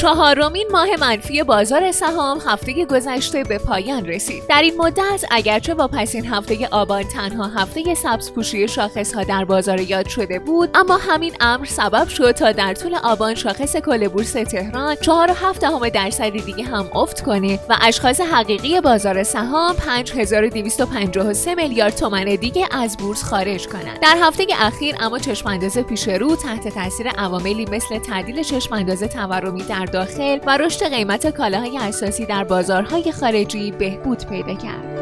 چهارمین ماه منفی بازار سهام هفته گذشته به پایان رسید. در این مدت اگرچه با پسین هفته آبان تنها هفته سبز پوشی شاخص ها در بازار یاد شده بود، اما همین امر سبب شد تا در طول آبان شاخص کل بورس تهران 4.7 درصد دیگه هم افت کنه و اشخاص حقیقی بازار سهام 5253 میلیارد تومن دیگه از بورس خارج کنند. در هفته اخیر اما چشمانداز پیش رو تحت تاثیر عواملی مثل تعدیل چشمانداز تورمی در داخل و رشد قیمت کالاهای اساسی در بازارهای خارجی بهبود پیدا کرد.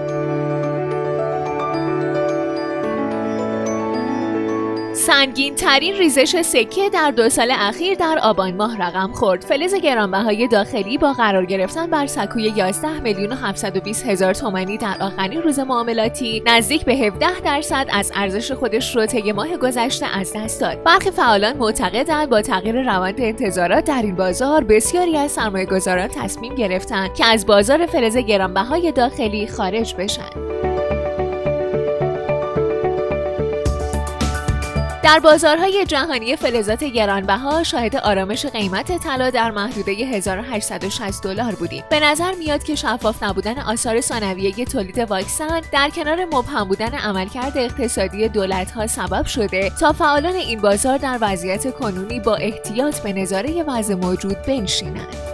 سنگین ترین ریزش سکه در دو سال اخیر در آبان ماه رقم خورد. فلز گرانبهای داخلی با قرار گرفتن بر سکوی 11 میلیون و 720 هزار تومانی در آخرین روز معاملاتی نزدیک به 17 درصد از ارزش خودش رو طی ماه گذشته از دست داد. برخی فعالان معتقدند با تغییر روند انتظارات در این بازار بسیاری از سرمایه‌گذاران تصمیم گرفتند که از بازار فلز گرانبهای داخلی خارج بشن. در بازارهای جهانی فلزات گرانبها شاهد آرامش قیمت طلا در محدوده 1860 دلار بودیم. به نظر میاد که شفاف نبودن آثار ثانویه تولید واکسن در کنار مبهم بودن عملکرد اقتصادی دولتها سبب شده تا فعالان این بازار در وضعیت کنونی با احتیاط به نظاره وضع موجود بنشینند.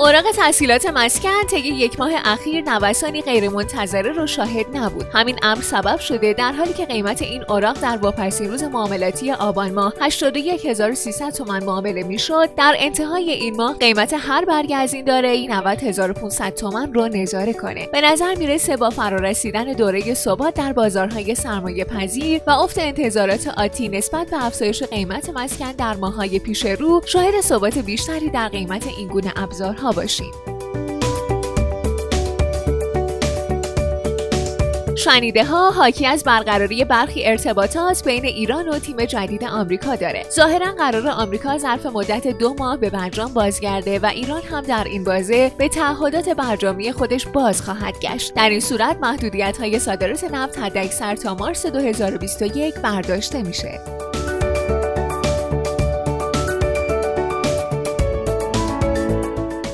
اوراق تحصیلات مسکن طی یک ماه اخیر نوسانی غیرمنتظره رو شاهد نبود. همین امر سبب شده در حالی که قیمت این اوراق در واپسین روز معاملاتی آبان ماه 81300 تومان معامله می‌شد. در انتهای این ماه قیمت هر برگ از این دارایی 90500 تومان رو نظاره کنه. به نظر می‌رسه با فرارسیدن دوره ثبات در بازارهای سرمایه پذیر و افت انتظارات آتی نسبت به افزایش قیمت مسکن در ماههای پیش رو شاهد ثبات بیشتری در قیمت این گونه ابزارها باشیم شنیده ها حاکی از برقراری برخی ارتباطات بین ایران و تیم جدید آمریکا داره. ظاهرا قرار آمریکا ظرف مدت دو ماه به برجام بازگرده و ایران هم در این بازه به تعهدات برجامی خودش باز خواهد گشت. در این صورت محدودیت های صادرات نفت حداکثر تا مارس 2021 برداشته میشه.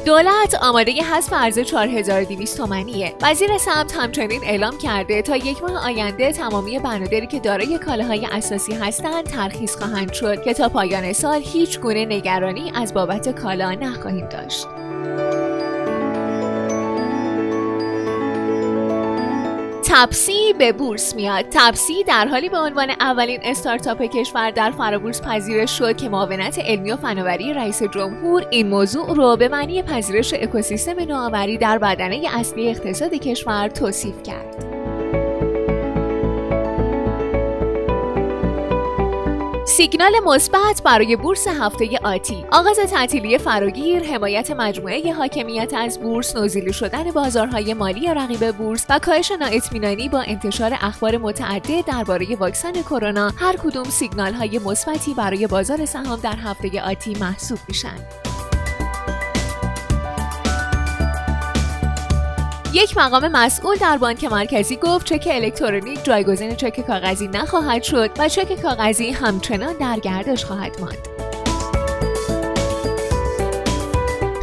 دولت آماده حذف ارز 4200 تومانیه. وزیر سمت همچنین اعلام کرده تا یک ماه آینده تمامی بنادری که دارای کالاهای اساسی هستند ترخیص خواهند شد که تا پایان سال هیچ گونه نگرانی از بابت کالا نخواهیم داشت. تپسی به بورس میاد. تپسی در حالی به عنوان اولین استارتاپ کشور در فرابورس پذیرش شد که معاونت علمی و فناوری رئیس جمهور این موضوع رو به معنی پذیرش اکوسیستم نوآوری در بدنه اصلی اقتصاد کشور توصیف کرد. سیگنال مثبت برای بورس هفته آتی. آغاز تعطیلی فراگیر حمایت مجموعه حاکمیت از بورس نوزیلی شدن بازارهای مالی رقیب بورس و کاهش نااطمینانی با انتشار اخبار متعدد درباره واکسن کرونا هر کدوم سیگنال های مثبتی برای بازار سهام در هفته آتی محسوب میشن. یک مقام مسئول در بانک مرکزی گفت چک الکترونیک جایگزین چک کاغذی نخواهد شد و چک کاغذی همچنان در گردش خواهد ماند.